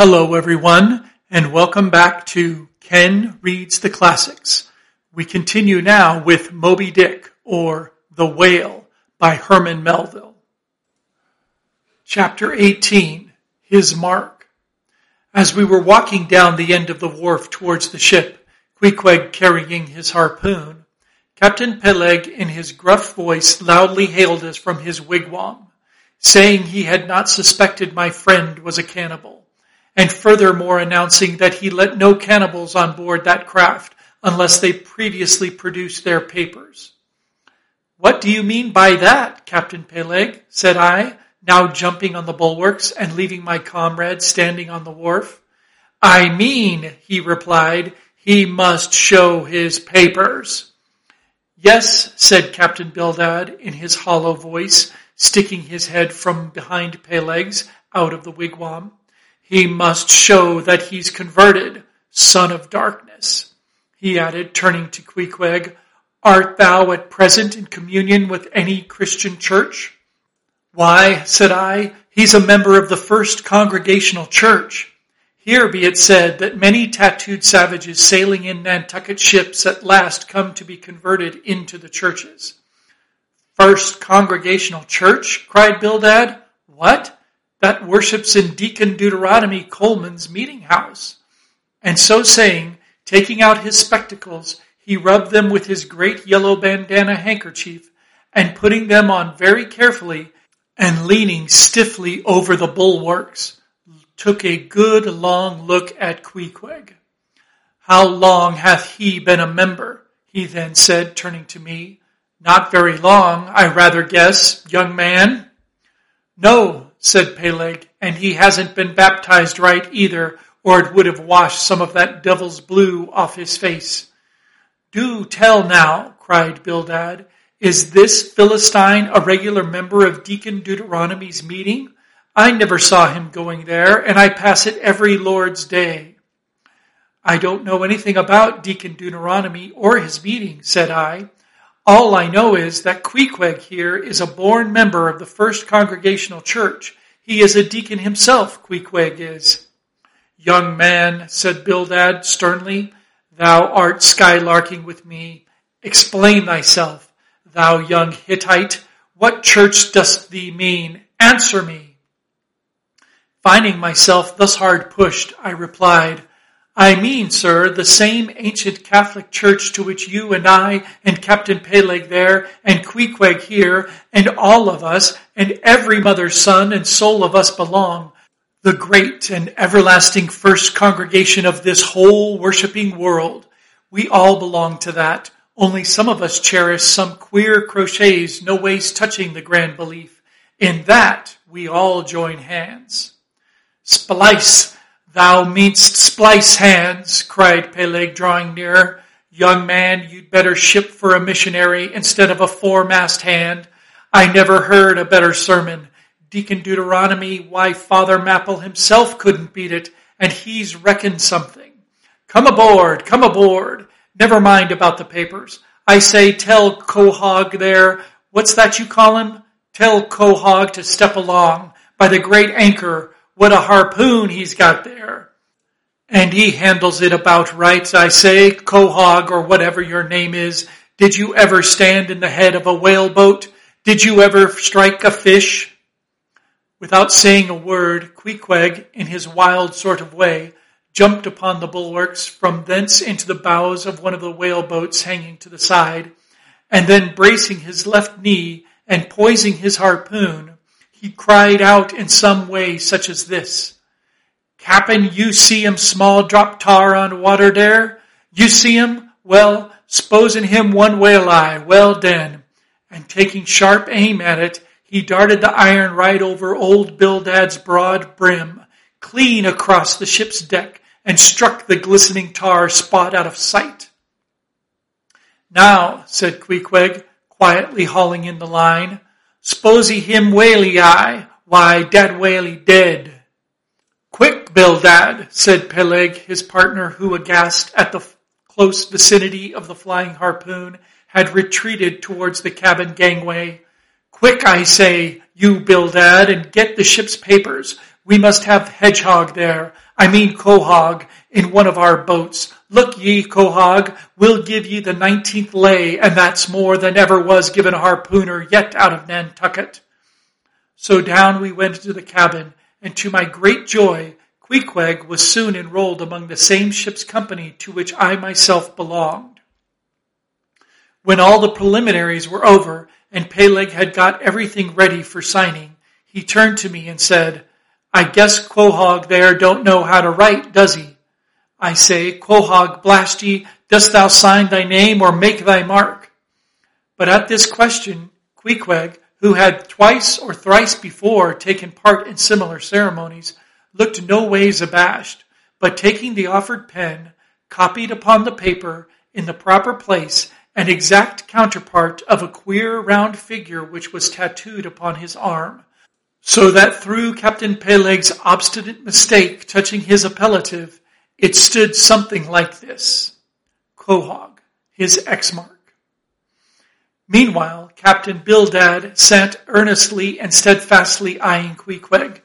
Hello, everyone, and welcome back to Ken Reads the Classics. We continue now with Moby Dick, or The Whale, by Herman Melville. Chapter 18 His Mark. As we were walking down the end of the wharf towards the ship, Queequeg carrying his harpoon, Captain Peleg in his gruff voice loudly hailed us from his wigwam, saying he had not suspected my friend was a cannibal, and furthermore announcing that he let no cannibals on board that craft unless they previously produced their papers. What do you mean by that, Captain Peleg? said I, now jumping on the bulwarks and leaving my comrade standing on the wharf. I mean, he replied, he must show his papers. Yes, said Captain Bildad in his hollow voice, sticking his head from behind Peleg's out of the wigwam. He must show that he's converted, son of darkness. He added, turning to Queequeg, Art thou at present in communion with any Christian church? Why, said I, he's a member of the First Congregational Church. Here be it said that many tattooed savages sailing in Nantucket ships at last come to be converted into the churches. First Congregational Church? cried Bildad. What? That worships in Deacon Deuteronomy Coleman's meeting house. And so saying, taking out his spectacles, he rubbed them with his great yellow bandana handkerchief and putting them on very carefully and leaning stiffly over the bulwarks took a good long look at Queequeg. How long hath he been a member? He then said, turning to me. Not very long, I rather guess, young man. No, said Peleg, and he hasn't been baptized right either, or it would have washed some of that devil's blue off his face. Do tell now, cried Bildad, is this Philistine a regular member of Deacon Deuteronomy's meeting? I never saw him going there, and I pass it every Lord's day. I don't know anything about Deacon Deuteronomy or his meeting, said I. All I know is that Queequeg here is a born member of the First Congregational Church. He is a deacon himself, Queequeg is. Young man, said Bildad sternly, thou art skylarking with me. Explain thyself, thou young Hittite. What church dost thee mean? Answer me. Finding myself thus hard pushed, I replied, I mean, sir, the same ancient Catholic church to which you and I and Captain Peleg there and Queequeg here and all of us and every mother's son and soul of us belong. The great and everlasting first congregation of this whole worshiping world. We all belong to that. Only some of us cherish some queer crochets no ways touching the grand belief. In that we all join hands. Splice, thou meanst splice hands, cried Peleg, drawing nearer. Young man, you'd better ship for a missionary instead of a foremast hand. I never heard a better sermon. Deacon Deuteronomy, why Father Mapple himself couldn't beat it, and he's reckoned something. Come aboard, come aboard. Never mind about the papers. I say tell Quahog there, what's that you call him? Tell Quahog to step along. By the great anchor, what a harpoon he's got there. And he handles it about right, I say, Quahog or whatever your name is. Did you ever stand in the head of a whaleboat? Did you ever strike a fish? Without saying a word, Queequeg, in his wild sort of way, jumped upon the bulwarks, from thence into the bows of one of the whaleboats hanging to the side, and then bracing his left knee and poising his harpoon, he cried out in some way such as this. Cap'n, you see him small drop tar on water there? You see him? Well, s'posin' him one whale eye. Well den. And taking sharp aim at it, he darted the iron right over old Bildad's broad brim, clean across the ship's deck, and struck the glistening tar spot out of sight. Now, said Queequeg, quietly hauling in the line, Sposy him whaley I, why dat whaley dead. Quick, Bildad, said Peleg, his partner, who aghast at the close vicinity of the flying harpoon had retreated towards the cabin gangway. Quick, I say, you Bildad, and get the ship's papers. We must have Hedgehog there. I mean Quahog, in one of our boats. Look ye, Quahog, we'll give ye the nineteenth lay, and that's more than ever was given a harpooner yet out of Nantucket. So down we went into the cabin, and to my great joy, Queequeg was soon enrolled among the same ship's company to which I myself belonged. When all the preliminaries were over and Peleg had got everything ready for signing, he turned to me and said, I guess Quahog there don't know how to write, does he? I say, Quahog, blast ye, dost thou sign thy name or make thy mark? But at this question, Queequeg, who had twice or thrice before taken part in similar ceremonies, looked no ways abashed, but taking the offered pen, copied upon the paper in the proper place an exact counterpart of a queer round figure which was tattooed upon his arm, so that through Captain Peleg's obstinate mistake touching his appellative, it stood something like this. Quahog, his X mark. Meanwhile, Captain Bildad sat earnestly and steadfastly eyeing Queequeg,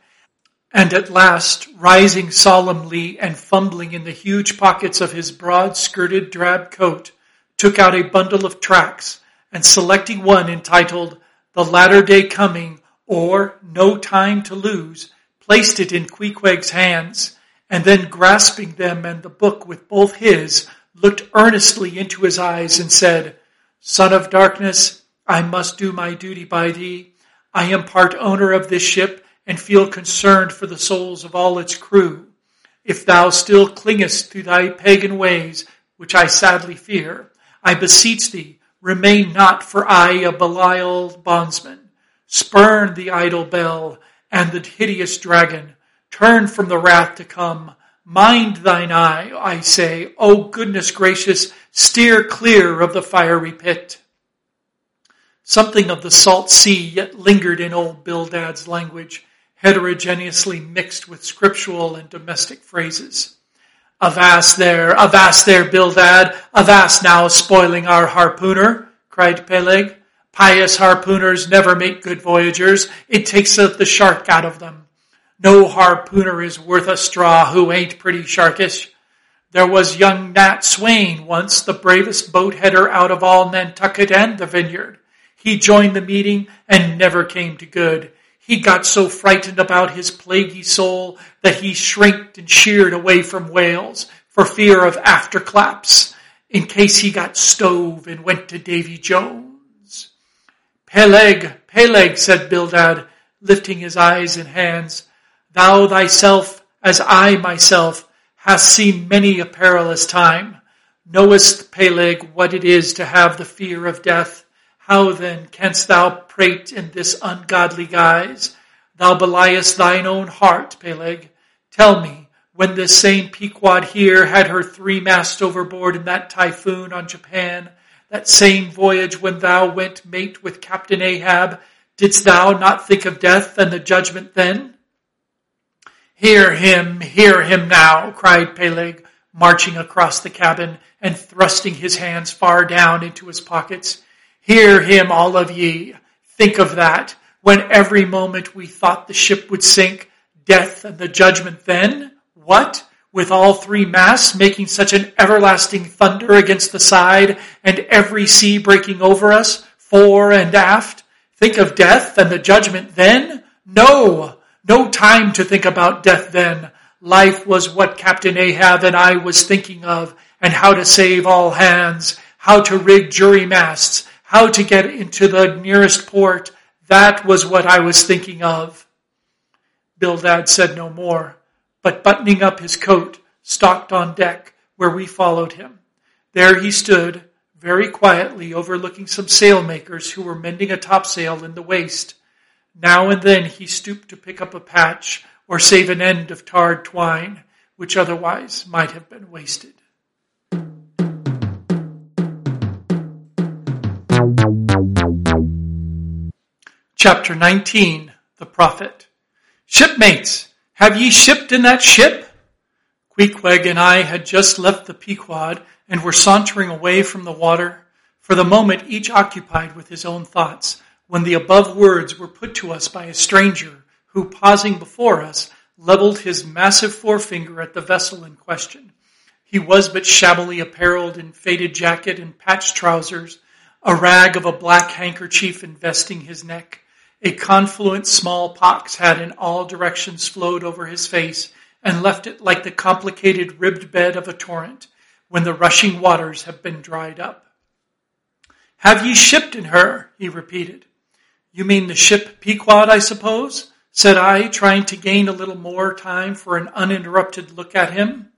and at last, rising solemnly and fumbling in the huge pockets of his broad-skirted drab coat, took out a bundle of tracts, and selecting one entitled The Latter Day Coming or No Time to Lose, placed it in Queequeg's hands, and then grasping them and the book with both his, looked earnestly into his eyes and said, Son of darkness, I must do my duty by thee. aye am part owner of this ship and feel concerned for the souls of all its crew. If thou still clingest to thy pagan ways, which I sadly fear, I beseech thee, remain not for I a Belial bondsman. Spurn the idol bell and the hideous dragon. Turn from the wrath to come. Mind thine eye, I say, O goodness gracious, steer clear of the fiery pit. Something of the salt sea yet lingered in old Bildad's language, heterogeneously mixed with scriptural and domestic phrases. Avast there, avast there, Bildad, avast now, spoiling our harpooner, cried Peleg. Pious harpooners never make good voyagers. It takes the shark out of them. No harpooner is worth a straw who ain't pretty sharkish. There was young Nat Swaine once, the bravest boat header out of all Nantucket and the vineyard. He joined the meeting and never came to good. He got so frightened about his plaguey soul that he shrinked and sheered away from whales for fear of afterclaps in case he got stove and went to Davy Jones. Peleg, Peleg, said Bildad, lifting his eyes and hands. Thou thyself, as I myself, hast seen many a perilous time. Knowest, Peleg, what it is to have the fear of death. How then canst thou prate in this ungodly guise? Thou beliest thine own heart, Peleg. Tell me, when this same Pequod here had her three masts overboard in that typhoon on Japan, that same voyage when thou went mate with Captain Ahab, didst thou not think of death and the judgment then? Hear him, hear him now, cried Peleg, marching across the cabin and thrusting his hands far down into his pockets. Hear him, all of ye. Think of that. When every moment we thought the ship would sink, death and the judgment then? What? With all three masts making such an everlasting thunder against the side and every sea breaking over us, fore and aft? Think of death and the judgment then? No! No time to think about death then. Life was what Captain Ahab and I was thinking of and how to save all hands, how to rig jury masts, how to get into the nearest port. That was what I was thinking of. Bildad said no more, but buttoning up his coat, stalked on deck where we followed him. There he stood, very quietly overlooking some sailmakers who were mending a topsail in the waist. Now and then he stooped to pick up a patch or save an end of tarred twine, which otherwise might have been wasted. Chapter 19 The Prophet Shipmates, have ye shipped in that ship? Queequeg and I had just left the Pequod and were sauntering away from the water, for the moment each occupied with his own thoughts when the above words were put to us by a stranger who, pausing before us, leveled his massive forefinger at the vessel in question. He was but shabbily apparelled in faded jacket and patched trousers, a rag of a black handkerchief investing his neck. A confluent smallpox had in all directions flowed over his face and left it like the complicated ribbed bed of a torrent when the rushing waters have been dried up. Have ye shipped in her? he repeated. You mean the ship Pequod, I suppose? said I, trying to gain a little more time for an uninterrupted look at him.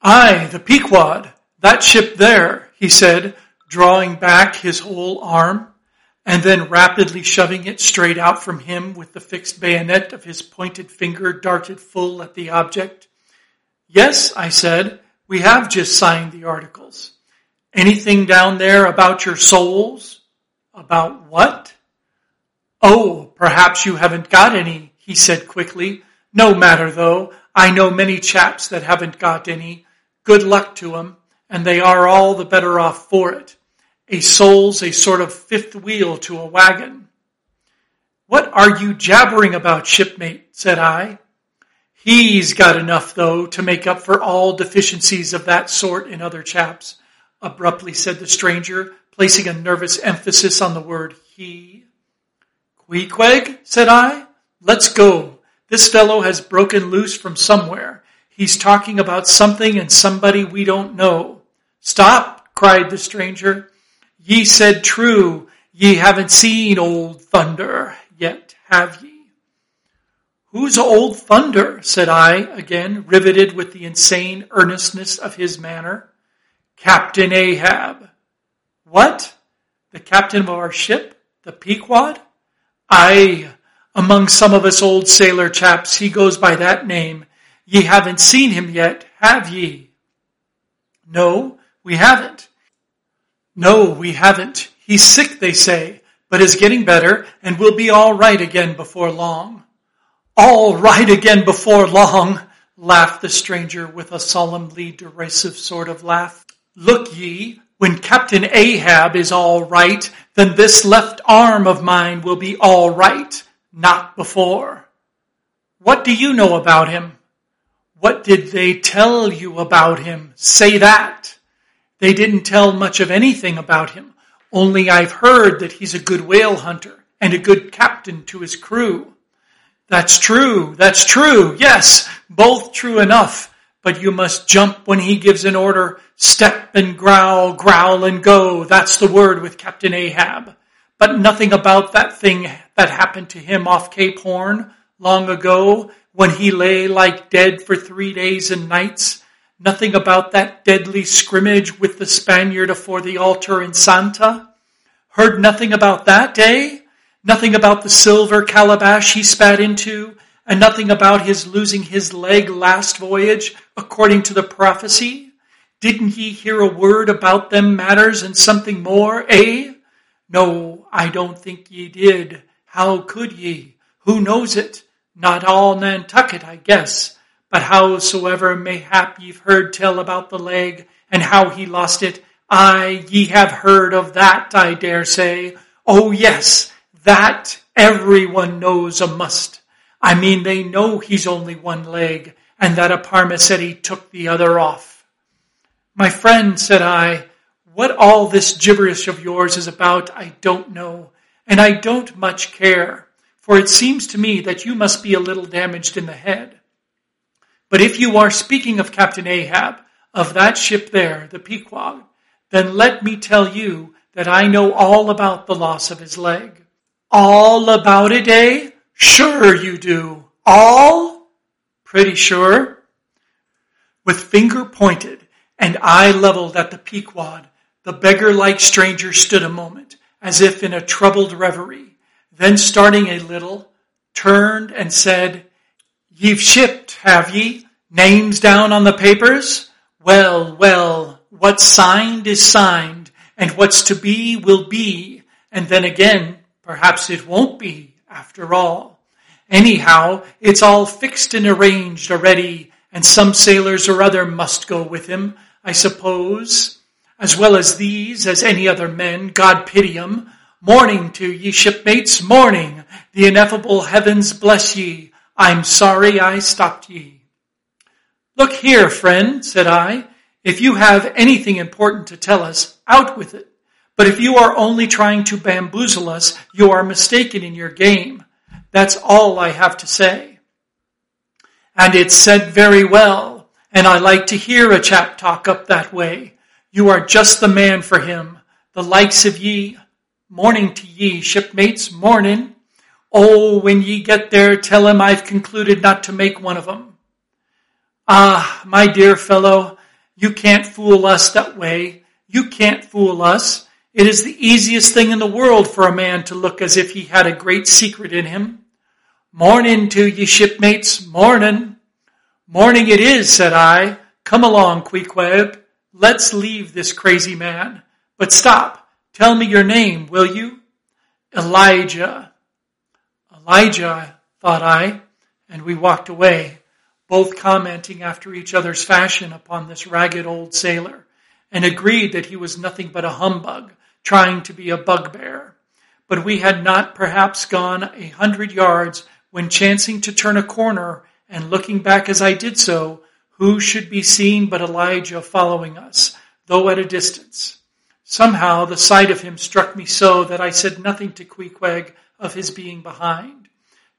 Aye, the Pequod, that ship there, he said, drawing back his whole arm, and then rapidly shoving it straight out from him with the fixed bayonet of his pointed finger darted full at the object. Yes, I said, we have just signed the articles. Anything down there about your souls? About what? Oh, perhaps you haven't got any, he said quickly. No matter though. I know many chaps that haven't got any. Good luck to 'em, and they are all the better off for it. A soul's a sort of fifth wheel to a wagon. What are you jabbering about, shipmate? said I. He's got enough, though, to make up for all deficiencies of that sort in other chaps, abruptly said the stranger, placing a nervous emphasis on the word he. Queequeg, said I. Let's go. This fellow has broken loose from somewhere. He's talking about something and somebody we don't know. Stop, cried the stranger. Ye said true. Ye haven't seen old thunder yet, have ye? Who's old thunder? said I, again, riveted with the insane earnestness of his manner. Captain Ahab. What? The captain of our ship? The Pequod? Aye, among some of us old sailor chaps, he goes by that name. Ye haven't seen him yet, have ye? No, we haven't. No, we haven't. He's sick, they say, but is getting better and will be all right again before long. All right again before long, laughed the stranger with a solemnly derisive sort of laugh. Look ye, when Captain Ahab is all right, then this left arm of mine will be all right, not before. What do you know about him? What did they tell you about him? Say that. They didn't tell much of anything about him, only I've heard that he's a good whale hunter and a good captain to his crew. That's true. That's true. Yes, both true enough. But you must jump when he gives an order. Step and growl, growl and go. That's the word with Captain Ahab. But nothing about that thing that happened to him off Cape Horn long ago when he lay like dead for three days and nights. Nothing about that deadly scrimmage with the Spaniard afore the altar in Santa. Heard nothing about that, day. Nothing about the silver calabash he spat into, and nothing about his losing his leg last voyage, according to the prophecy? Didn't ye hear a word about them matters and something more, eh? No, I don't think ye did. How could ye? Who knows it? Not all Nantucket, I guess. But howsoever mayhap ye've heard tell about the leg, and how he lost it, ay, ye have heard of that, I dare say. Oh yes, that everyone knows a must. I mean, they know he's only one leg and that a Parmacetty took the other off. My friend, said I, what all this gibberish of yours is about, I don't know, and I don't much care, for it seems to me that you must be a little damaged in the head. But if you are speaking of Captain Ahab, of that ship there, the Pequod, then let me tell you that I know all about the loss of his leg. All about it, eh? Sure you do. All? Pretty sure. With finger pointed and eye leveled at the Pequod, the beggar-like stranger stood a moment, as if in a troubled reverie, then starting a little, turned and said, Ye've shipped, have ye? Names down on the papers? Well, well, what's signed is signed, and what's to be will be, and then again, Perhaps it won't be after all. Anyhow, it's all fixed and arranged already, and some sailors or other must go with him, I suppose, as well as these, as any other men, God pity 'em. Morning to ye shipmates, morning! The ineffable heavens bless ye. I'm sorry I stopped ye. Look here, friend, said I. If you have anything important to tell us, out with it. But if you are only trying to bamboozle us, you are mistaken in your game. That's all I have to say. And it's said very well, and I like to hear a chap talk up that way. You are just the man for him, the likes of ye. Morning to ye, shipmates, morning. Oh, when ye get there, tell him I've concluded not to make one of 'em. Ah, my dear fellow, you can't fool us that way. You can't fool us. It is the easiest thing in the world for a man to look as if he had a great secret in him. Morning to ye shipmates, morning. Morning it is, said I. Come along, Queequeg. Let's leave this crazy man. But stop. Tell me your name, will you? Elijah. Elijah, thought I, and we walked away, both commenting after each other's fashion upon this ragged old sailor, and agreed that he was nothing but a humbug, trying to be a bugbear. But we had not perhaps gone a hundred yards when chancing to turn a corner and looking back as I did so, who should be seen but Elijah following us, though at a distance. Somehow the sight of him struck me so that I said nothing to Queequeg of his being behind,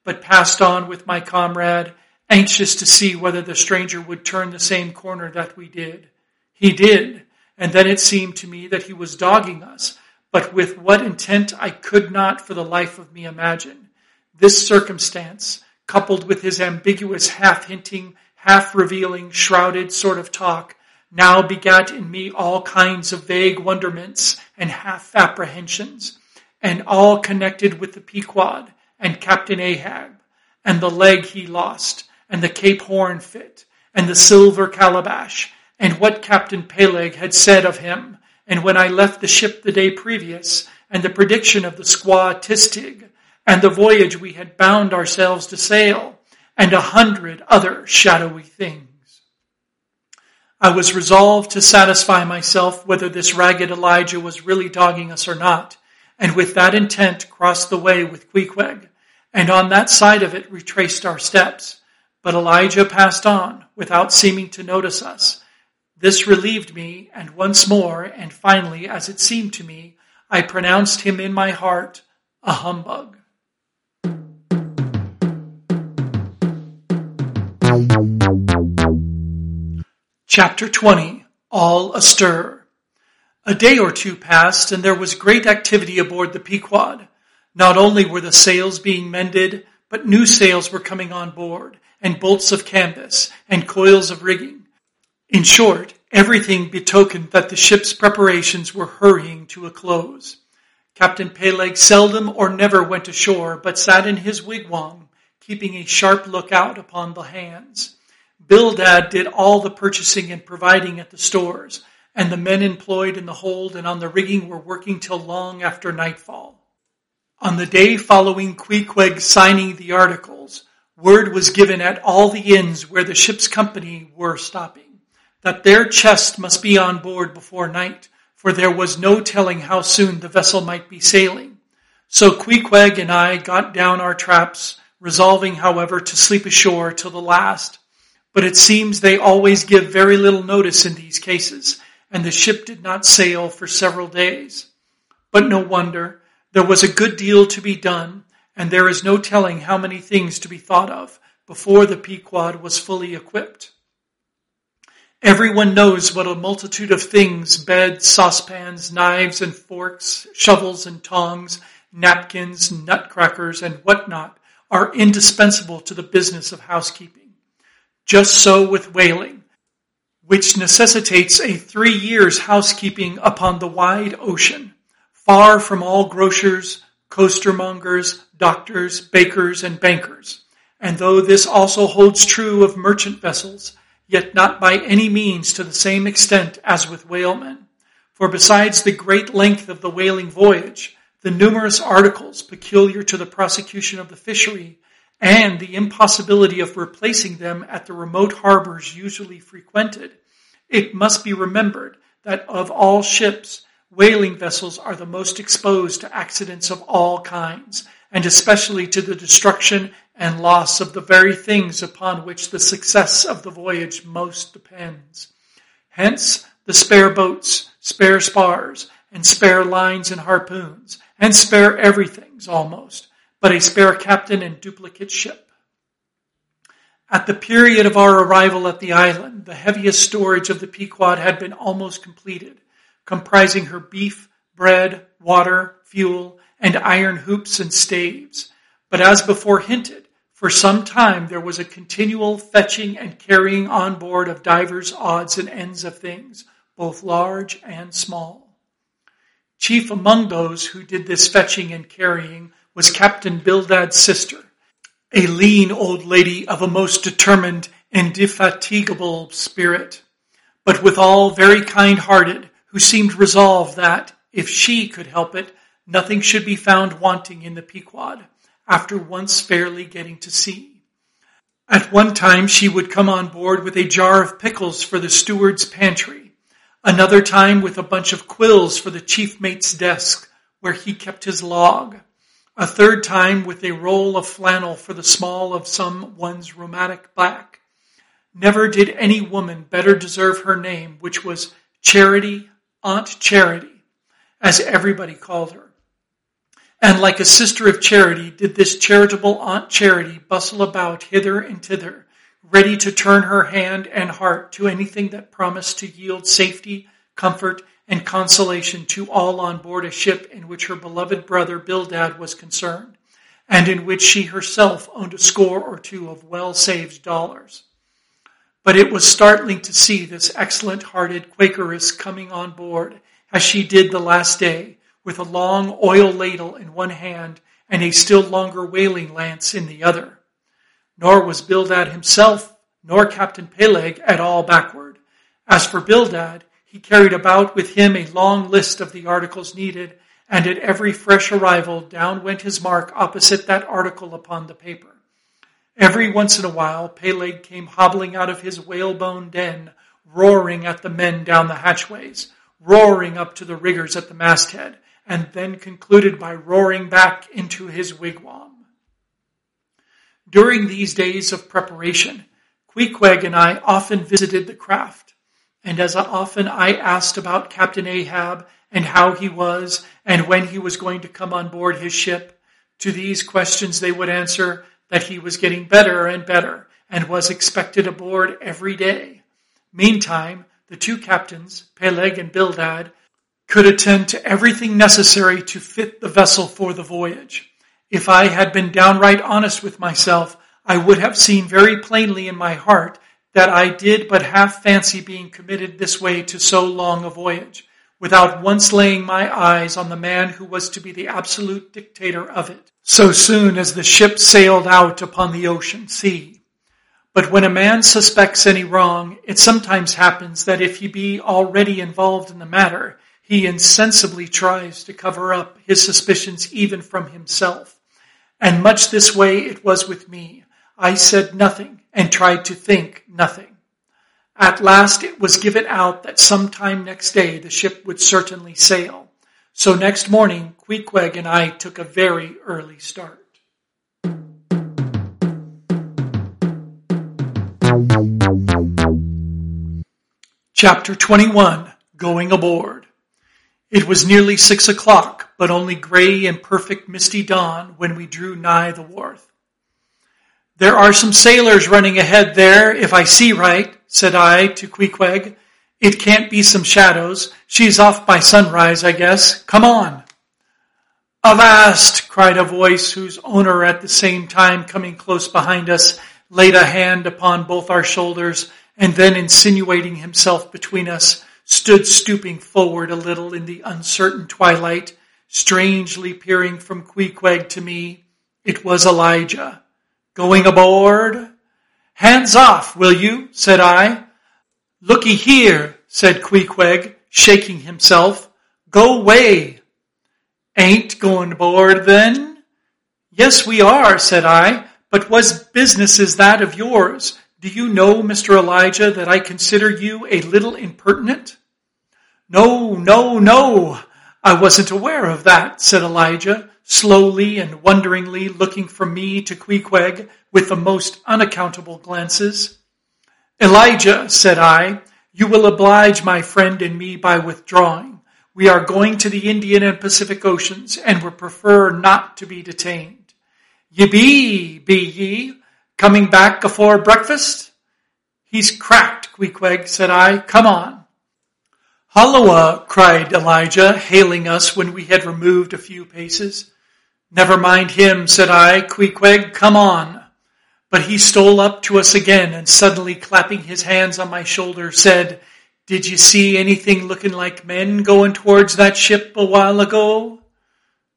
but passed on with my comrade, anxious to see whether the stranger would turn the same corner that we did. He did, and then it seemed to me that he was dogging us, but with what intent I could not for the life of me imagine. This circumstance, coupled with his ambiguous half hinting, half revealing, shrouded sort of talk, now begat in me all kinds of vague wonderments and half apprehensions, and all connected with the Pequod and Captain Ahab, and the leg he lost, and the Cape Horn fit, and the silver calabash, and what Captain Peleg had said of him, and when I left the ship the day previous, and the prediction of the squaw Tistig, and the voyage we had bound ourselves to sail, and a hundred other shadowy things. I was resolved to satisfy myself whether this ragged Elijah was really dogging us or not, and with that intent crossed the way with Queequeg, and on that side of it retraced our steps. But Elijah passed on without seeming to notice us, this relieved me, and once more, and finally, as it seemed to me, I pronounced him in my heart a humbug. Chapter 20 All Astir A day or two passed, and there was great activity aboard the Pequod. Not only were the sails being mended, but new sails were coming on board, and bolts of canvas, and coils of rigging. In short, everything betokened that the ship's preparations were hurrying to a close. Captain Peleg seldom or never went ashore, but sat in his wigwam, keeping a sharp lookout upon the hands. Bildad did all the purchasing and providing at the stores, and the men employed in the hold and on the rigging were working till long after nightfall. On the day following Queequeg signing the articles, word was given at all the inns where the ship's company were stopping that their chest must be on board before night, for there was no telling how soon the vessel might be sailing. So Queequeg and I got down our traps, resolving, however, to sleep ashore till the last. But it seems they always give very little notice in these cases, and the ship did not sail for several days. But no wonder, there was a good deal to be done, and there is no telling how many things to be thought of before the Pequod was fully equipped. Everyone knows what a multitude of things, beds, saucepans, knives and forks, shovels and tongs, napkins, nutcrackers, and whatnot are indispensable to the business of housekeeping. Just so with whaling, which necessitates a three years housekeeping upon the wide ocean, far from all grocers, costermongers, doctors, bakers, and bankers. And though this also holds true of merchant vessels, yet not by any means to the same extent as with whalemen. For besides the great length of the whaling voyage, the numerous articles peculiar to the prosecution of the fishery, and the impossibility of replacing them at the remote harbors usually frequented, it must be remembered that of all ships, whaling vessels are the most exposed to accidents of all kinds, and especially to the destruction and loss of the very things upon which the success of the voyage most depends. Hence, the spare boats, spare spars, and spare lines and harpoons, and spare everythings almost, but a spare captain and duplicate ship. At the period of our arrival at the island, the heaviest storage of the Pequod had been almost completed, comprising her beef, bread, water, fuel, and iron hoops and staves. But as before hinted, for some time there was a continual fetching and carrying on board of divers odds and ends of things, both large and small. Chief among those who did this fetching and carrying was Captain Bildad's sister, a lean old lady of a most determined and indefatigable spirit, but withal very kind-hearted, who seemed resolved that, if she could help it, nothing should be found wanting in the Pequod, after once fairly getting to sea. At one time she would come on board with a jar of pickles for the steward's pantry, another time with a bunch of quills for the chief mate's desk, where he kept his log, a third time with a roll of flannel for the small of some one's rheumatic back. Never did any woman better deserve her name, which was Charity Aunt Charity, as everybody called her. And like a sister of charity, did this charitable Aunt Charity bustle about hither and thither, ready to turn her hand and heart to anything that promised to yield safety, comfort, and consolation to all on board a ship in which her beloved brother Bildad was concerned, and in which she herself owned a score or two of well saved dollars. But it was startling to see this excellent hearted Quakeress coming on board, as she did the last day, with a long oil ladle in one hand and a still longer whaling lance in the other. Nor was Bildad himself, nor Captain Peleg at all backward. As for Bildad, he carried about with him a long list of the articles needed, and at every fresh arrival down went his mark opposite that article upon the paper. Every once in a while, Peleg came hobbling out of his whalebone den, roaring at the men down the hatchways, roaring up to the riggers at the masthead, and then concluded by roaring back into his wigwam. During these days of preparation, Queequeg and I often visited the craft, and as often I asked about Captain Ahab and how he was and when he was going to come on board his ship. To these questions they would answer, that he was getting better and better and was expected aboard every day. Meantime, the two captains, Peleg and Bildad, could attend to everything necessary to fit the vessel for the voyage. If I had been downright honest with myself, I would have seen very plainly in my heart that I did but half fancy being committed this way to so long a voyage, without once laying my eyes on the man who was to be the absolute dictator of it so soon as the ship sailed out upon the ocean sea. But when a man suspects any wrong, it sometimes happens that if he be already involved in the matter, he insensibly tries to cover up his suspicions even from himself. And much this way it was with me. I said nothing and tried to think nothing. At last it was given out that sometime next day the ship would certainly sail. So next morning, Queequeg and I took a very early start. Chapter 21 Going Aboard. It was nearly six o'clock, but only gray and perfect misty dawn when we drew nigh the wharf. There are some sailors running ahead there, if I see right, said I to Queequeg, it can't be some shadows. She's off by sunrise, I guess. Come on. Avast! cried a voice whose owner at the same time coming close behind us laid a hand upon both our shoulders and then insinuating himself between us stood stooping forward a little in the uncertain twilight, strangely peering from Queequeg to me. It was Elijah. Going aboard? Hands off, will you? said I. Looky here, said Queequeg, shaking himself. Go away. Ain't going aboard then? Yes, we are, said I, but what business is that of yours? Do you know, Mr. Elijah, that I consider you a little impertinent? No, no, no. I wasn't aware of that, said Elijah, slowly and wonderingly looking from me to Queequeg with the most unaccountable glances. Elijah, said I, you will oblige my friend and me by withdrawing. We are going to the Indian and Pacific Oceans and would prefer not to be detained. Ye be, be ye, coming back afore breakfast? He's cracked, Queequeg, said I. Come on. Halloa, cried Elijah, hailing us when we had removed a few paces. Never mind him, said I. Queequeg, come on. But he stole up to us again and suddenly clapping his hands on my shoulder said, Did you see anything looking like men going towards that ship a while ago?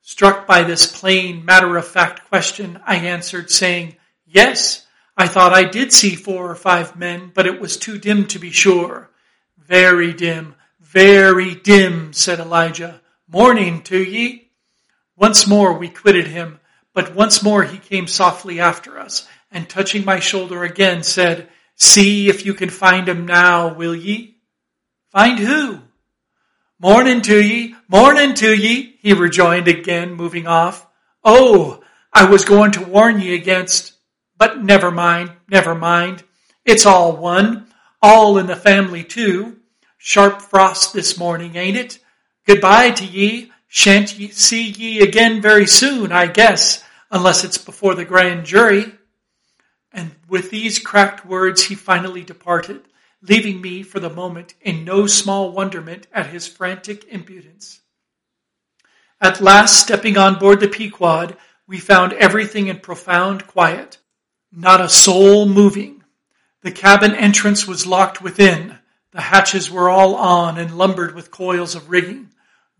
Struck by this plain, matter-of-fact question, I answered saying, Yes, I thought I did see four or five men, but it was too dim to be sure. Very dim, very dim, said Elijah. Morning to ye. Once more we quitted him, but once more he came softly after us, and touching my shoulder again said, See if you can find him now, will ye? Find who? Morning to ye, morning to ye, he rejoined again, moving off. Oh, I was going to warn ye against, but never mind, never mind. It's all one, all in the family too. Sharp frost this morning, ain't it? Goodbye to ye. Shan't ye see ye again very soon, I guess, unless it's before the grand jury. And with these cracked words he finally departed, leaving me for the moment in no small wonderment at his frantic impudence. At last, stepping on board the Pequod, we found everything in profound quiet, not a soul moving. The cabin entrance was locked within, the hatches were all on and lumbered with coils of rigging.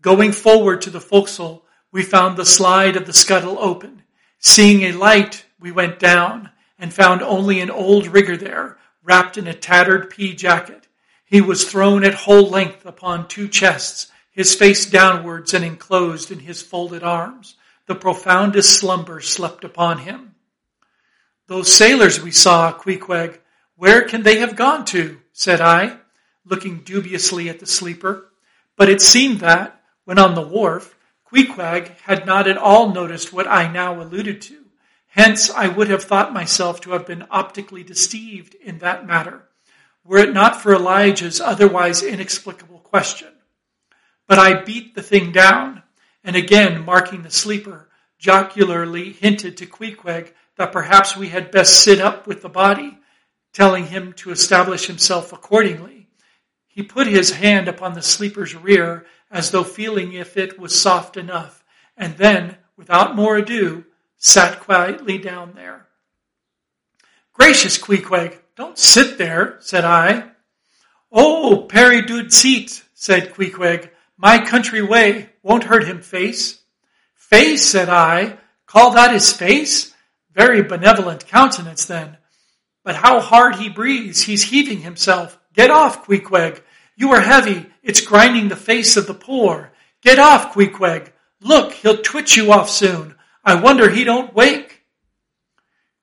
Going forward to the forecastle, we found the slide of the scuttle open. Seeing a light, we went down and found only an old rigger there, wrapped in a tattered pea jacket. He was thrown at whole length upon two chests, his face downwards and enclosed in his folded arms. The profoundest slumber slept upon him. Those sailors we saw, Queequeg, where can they have gone to? said I looking dubiously at the sleeper, but it seemed that, when on the wharf, Queequeg had not at all noticed what I now alluded to. Hence, I would have thought myself to have been optically deceived in that matter, were it not for Elijah's otherwise inexplicable question. But I beat the thing down, and again marking the sleeper, jocularly hinted to Queequeg that perhaps we had best sit up with the body, telling him to establish himself accordingly. He put his hand upon the sleeper's rear as though feeling if it was soft enough, and then, without more ado, sat quietly down there. Gracious, Queequeg, don't sit there, said I. Oh, Perry seat, said Queequeg. My country way won't hurt him face. Face, said I. Call that his face? Very benevolent countenance then. But how hard he breathes. He's heaving himself. Get off, Queequeg. You are heavy. It's grinding the face of the poor. Get off, Queequeg. Look, he'll twitch you off soon. I wonder he don't wake.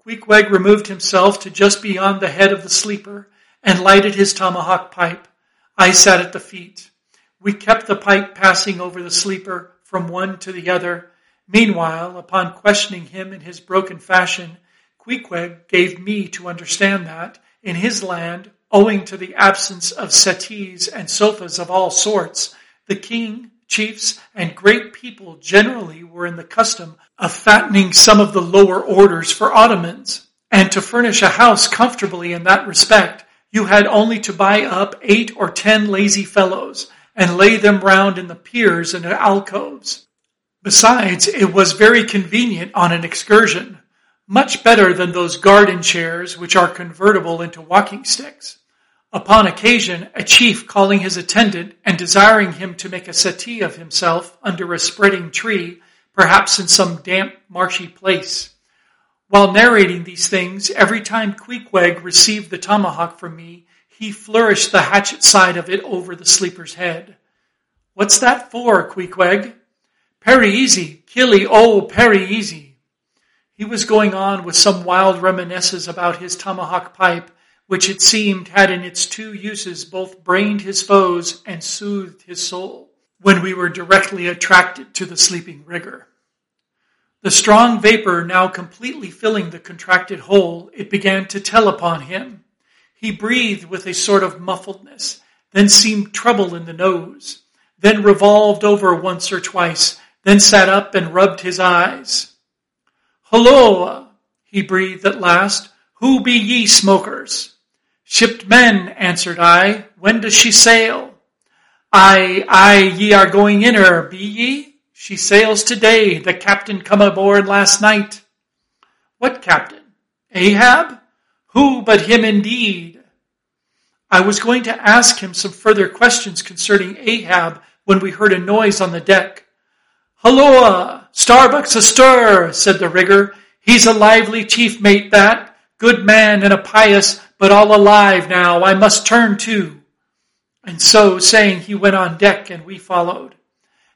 Queequeg removed himself to just beyond the head of the sleeper and lighted his tomahawk pipe. I sat at the feet. We kept the pipe passing over the sleeper from one to the other. Meanwhile, upon questioning him in his broken fashion, Queequeg gave me to understand that, in his land, owing to the absence of settees and sofas of all sorts, the king, chiefs, and great people generally were in the custom of fattening some of the lower orders for ottomans. And to furnish a house comfortably in that respect, you had only to buy up eight or ten lazy fellows and lay them round in the piers and alcoves. Besides, it was very convenient on an excursion, much better than those garden chairs which are convertible into walking sticks. Upon occasion, a chief calling his attendant and desiring him to make a settee of himself under a spreading tree, perhaps in some damp, marshy place. While narrating these things, every time Queequeg received the tomahawk from me, he flourished the hatchet side of it over the sleeper's head. What's that for, Queequeg? Perry easy, killy, oh, Perry easy. He was going on with some wild reminiscences about his tomahawk pipe, which it seemed had in its two uses both brained his foes and soothed his soul. when we were directly attracted to the sleeping rigger. The strong vapor now completely filling the contracted hole, it began to tell upon him. He breathed with a sort of muffledness, then seemed trouble in the nose, then revolved over once or twice, then sat up and rubbed his eyes. Hulloa, he breathed at last. Who be ye smokers? Shipped men, answered I. When does she sail? Aye, aye, ye are going in her, be ye? She sails today. The captain come aboard last night. What captain? Ahab? Who but him indeed? I was going to ask him some further questions concerning Ahab when we heard a noise on the deck. Halloa! Starbuck's astir, said the rigger. He's a lively chief mate that. Good man and a pious, but all alive now. I must turn to. And so saying, he went on deck and we followed.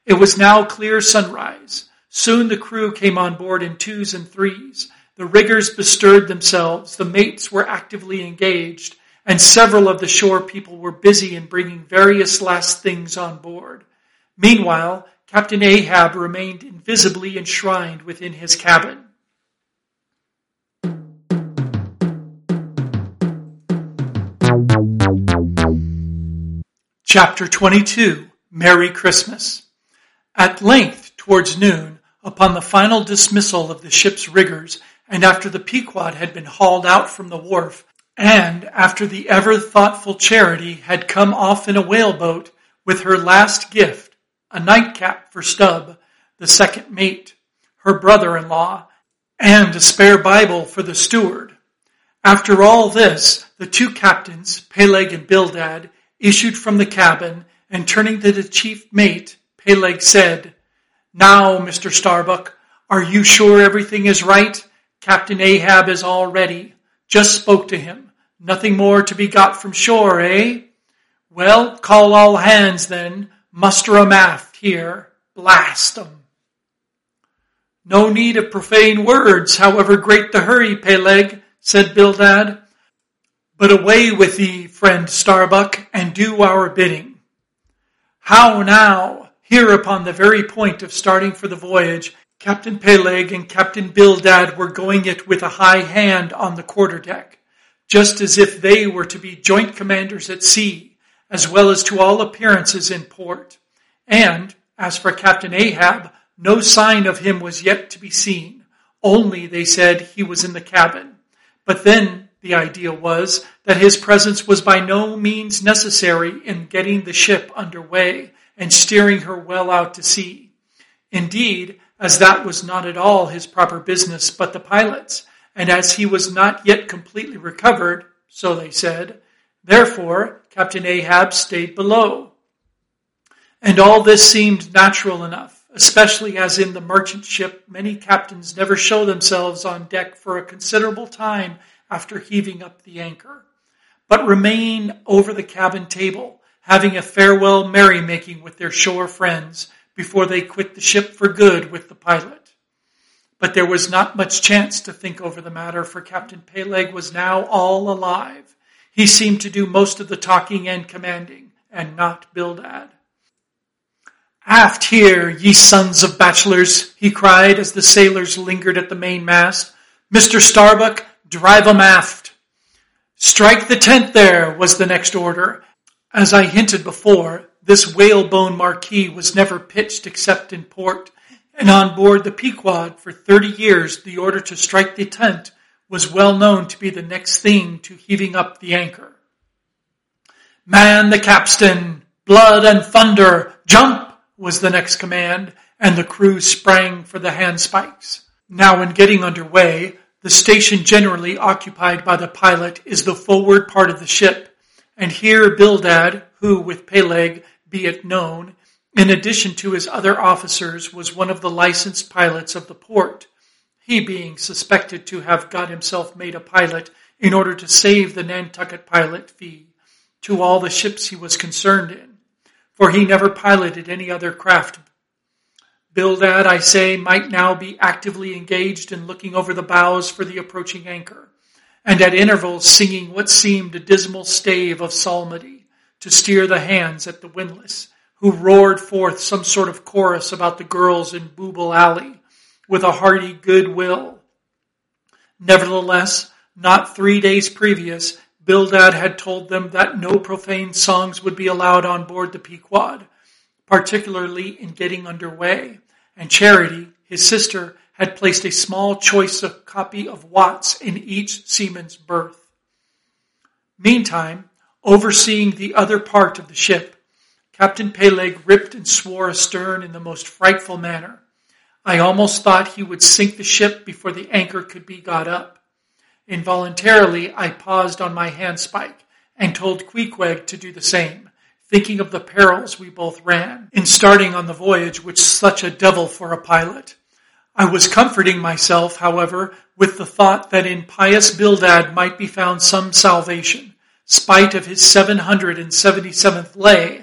It was now clear sunrise. Soon the crew came on board in twos and threes. The riggers bestirred themselves. The mates were actively engaged and several of the shore people were busy in bringing various last things on board. Meanwhile, Captain Ahab remained invisibly enshrined within his cabin. Chapter 22 Merry Christmas. At length, towards noon, upon the final dismissal of the ship's riggers, and after the Pequod had been hauled out from the wharf, and after the ever thoughtful Charity had come off in a whaleboat with her last gift, a nightcap for Stubb, the second mate, her brother-in-law, and a spare Bible for the steward. After all this, the two captains, Peleg and Bildad, issued from the cabin, and turning to the chief mate, Peleg said, Now, Mr. Starbuck, are you sure everything is right? Captain Ahab is all ready. Just spoke to him. Nothing more to be got from shore, eh? Well, call all hands then. Muster aft here. Blast 'em. No need of profane words, however great the hurry, Peleg, said Bildad. But away with thee, friend Starbuck, and do our bidding. How now? Here upon the very point of starting for the voyage, Captain Peleg and Captain Bildad were going it with a high hand on the quarter deck, just as if they were to be joint commanders at sea, as well as to all appearances in port. And, as for Captain Ahab, no sign of him was yet to be seen. Only, they said, he was in the cabin. But then the idea was that his presence was by no means necessary in getting the ship under way and steering her well out to sea. Indeed, as that was not at all his proper business but the pilot's, and as he was not yet completely recovered, so they said, therefore Captain Ahab stayed below. And all this seemed natural enough, especially as in the merchant ship many captains never show themselves on deck for a considerable time after heaving up the anchor, but remain over the cabin table, having a farewell merrymaking with their shore friends before they quit the ship for good with the pilot. But there was not much chance to think over the matter, for Captain Peleg was now all alive. He seemed to do most of the talking and commanding, and not Bildad. Aft here, ye sons of bachelors, he cried as the sailors lingered at the mainmast. Mr. Starbuck, drive 'em aft. Strike the tent there, was the next order. As I hinted before, this whalebone marquee was never pitched except in port, and on board the Pequod for thirty years the order to strike the tent was well known to be the next thing to heaving up the anchor. Man the capstan, blood and thunder, jump was the next command, and the crew sprang for the handspikes. Now in getting under way, the station generally occupied by the pilot is the forward part of the ship, and here Bildad, who with Peleg, be it known, in addition to his other officers, was one of the licensed pilots of the port, he being suspected to have got himself made a pilot in order to save the Nantucket pilot fee to all the ships he was concerned in, for he never piloted any other craft. Bildad, I say, might now be actively engaged in looking over the bows for the approaching anchor, and at intervals singing what seemed a dismal stave of psalmody to steer the hands at the windlass, who roared forth some sort of chorus about the girls in Booble Alley with a hearty goodwill. Nevertheless, not three days previous, Bildad had told them that no profane songs would be allowed on board the Pequod, particularly in getting under way, and Charity, his sister, had placed a small choice copy of Watts in each seaman's berth. Meantime, overseeing the other part of the ship, Captain Peleg ripped and swore astern in the most frightful manner. I almost thought he would sink the ship before the anchor could be got up. Involuntarily, I paused on my handspike and told Queequeg to do the same, thinking of the perils we both ran in starting on the voyage with such a devil for a pilot. I was comforting myself, however, with the thought that in pious Bildad might be found some salvation, spite of his 777th lay,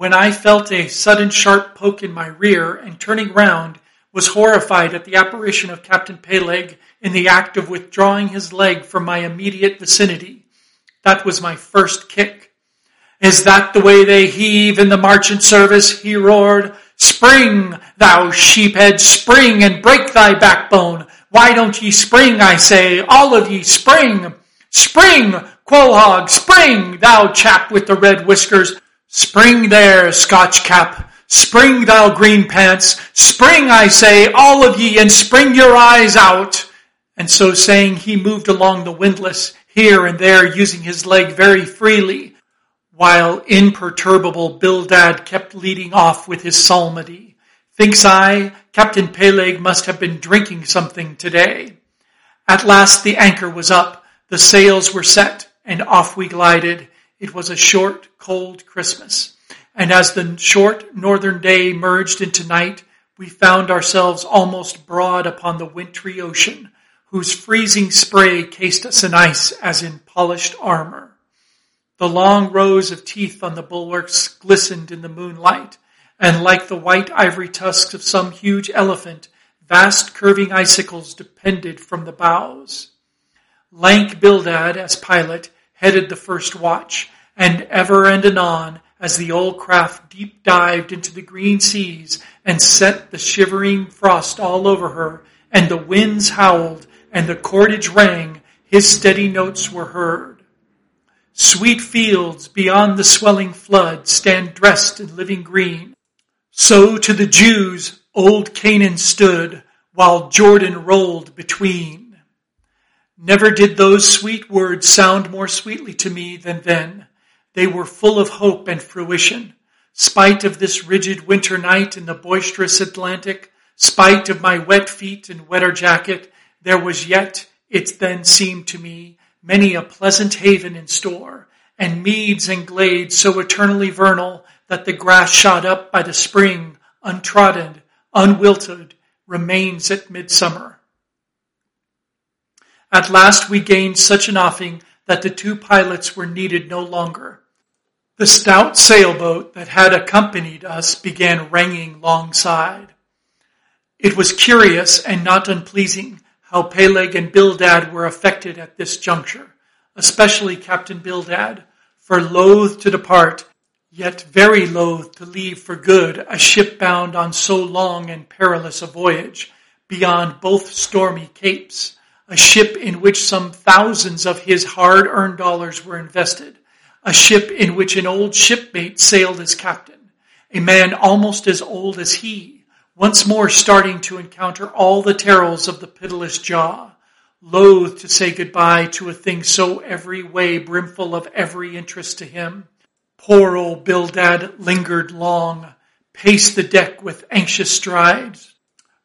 when I felt a sudden sharp poke in my rear and turning round, was horrified at the apparition of Captain Peleg in the act of withdrawing his leg from my immediate vicinity. That was my first kick. Is that the way they heave in the marchant service? He roared. Spring, thou sheephead, spring and break thy backbone. Why don't ye spring, I say, all of ye spring. Spring, Quohog, spring, thou chap with the red whiskers. Spring there, Scotch cap. Spring, thou green pants. Spring, I say, all of ye, and spring your eyes out. And so saying, he moved along the windlass here and there, using his leg very freely, while imperturbable Bildad kept leading off with his psalmody. Thinks I, Captain Peleg must have been drinking something today. At last the anchor was up, the sails were set, and off we glided. It was a short, cold Christmas. And as the short northern day merged into night, we found ourselves almost broad upon the wintry ocean, whose freezing spray cased us in ice as in polished armor. The long rows of teeth on the bulwarks glistened in the moonlight, and like the white ivory tusks of some huge elephant, vast curving icicles depended from the bows. Lank Bildad, as pilot, headed the first watch, and ever and anon, as the old craft deep dived into the green seas and set the shivering frost all over her, and the winds howled and the cordage rang, his steady notes were heard. Sweet fields beyond the swelling flood stand dressed in living green. So to the Jews old Canaan stood, while Jordan rolled between. Never did those sweet words sound more sweetly to me than then. They were full of hope and fruition. Spite of this rigid winter night in the boisterous Atlantic, spite of my wet feet and wetter jacket, there was yet, it then seemed to me, many a pleasant haven in store, and meads and glades so eternally vernal that the grass shot up by the spring, untrodden, unwilted, remains at midsummer. At last we gained such an offing that the two pilots were needed no longer. The stout sailboat that had accompanied us began ringing alongside. It was curious and not unpleasing how Peleg and Bildad were affected at this juncture, especially Captain Bildad, for loath to depart, yet very loath to leave for good a ship bound on so long and perilous a voyage beyond both stormy capes a ship in which some thousands of his hard earned dollars were invested, a ship in which an old shipmate sailed as captain, a man almost as old as he, once more starting to encounter all the terrors of the pitiless jaw, loath to say goodbye to a thing so every way brimful of every interest to him. Poor old Bildad lingered long, paced the deck with anxious strides,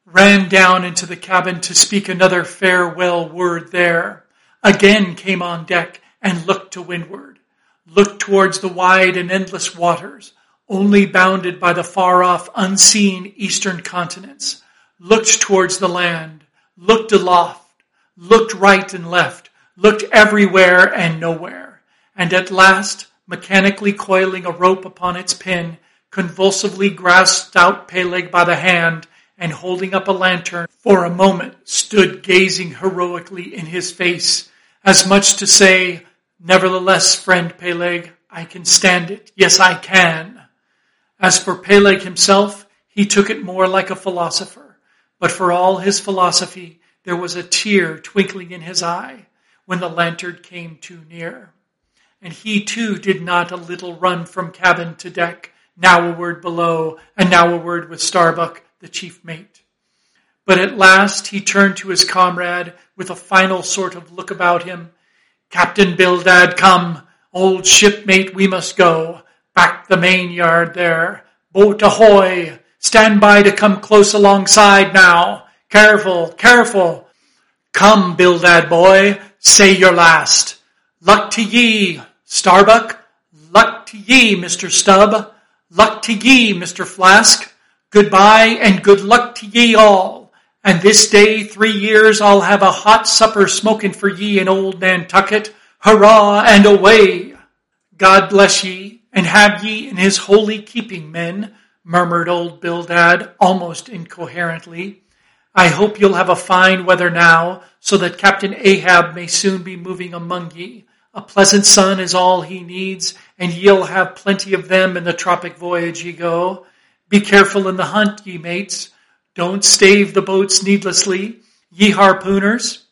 ran down into the cabin to speak another farewell word there, again came on deck and looked to windward, looked towards the wide and endless waters, only bounded by the far off unseen eastern continents, looked towards the land, looked aloft, looked right and left, looked everywhere and nowhere, and at last, mechanically coiling a rope upon its pin, convulsively grasped out Peleg by the hand and holding up a lantern for a moment stood gazing heroically in his face as much to say, nevertheless, friend Peleg, I can stand it. Yes, I can. As for Peleg himself, he took it more like a philosopher, but for all his philosophy, there was a tear twinkling in his eye when the lantern came too near. And he too did not a little run from cabin to deck, now a word below, and now a word with Starbuck, the chief mate. But at last he turned to his comrade with a final sort of look about him. Captain Bildad, come, old shipmate, we must go. Back the main yard there. Boat ahoy! Stand by to come close alongside now. Careful, careful. Come, Bildad boy, say your last. Luck to ye, Starbuck. Luck to ye, Mr. Stubb. Luck to ye, Mr. Flask. Goodbye and good luck to ye all. And this day, three years, I'll have a hot supper smoking for ye in old Nantucket. Hurrah and away! God bless ye, and have ye in his holy keeping, men, murmured old Bildad almost incoherently. I hope you'll have a fine weather now, so that Captain Ahab may soon be moving among ye. A pleasant sun is all he needs, and ye'll have plenty of them in the tropic voyage ye go. Be careful in the hunt, ye mates. Don't stave the boats needlessly, ye harpooners.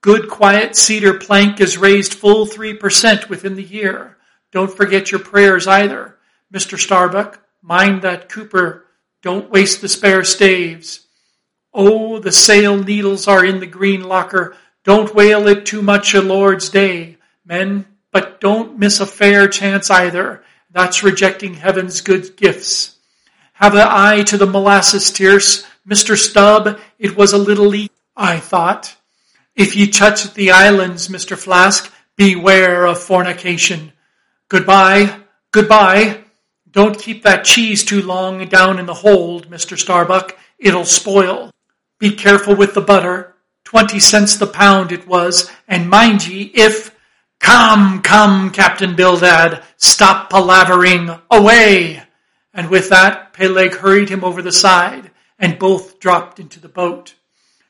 Good quiet cedar plank is raised full 3% within the year. Don't forget your prayers either. Mr. Starbuck, mind that cooper. Don't waste the spare staves. Oh, the sail needles are in the green locker. Don't whale it too much a Lord's day, men, but don't miss a fair chance either. That's rejecting heaven's good gifts. Have an eye to the molasses tierce. Mr. Stubb, it was a little leak, I thought. If ye touch the islands, Mr. Flask, beware of fornication. Goodbye, goodbye. Don't keep that cheese too long down in the hold, Mr. Starbuck. It'll spoil. Be careful with the butter. Twenty cents the pound it was, and mind ye, if Come, come, Captain Bildad, stop palavering, away! And with that, Peleg hurried him over the side, and both dropped into the boat.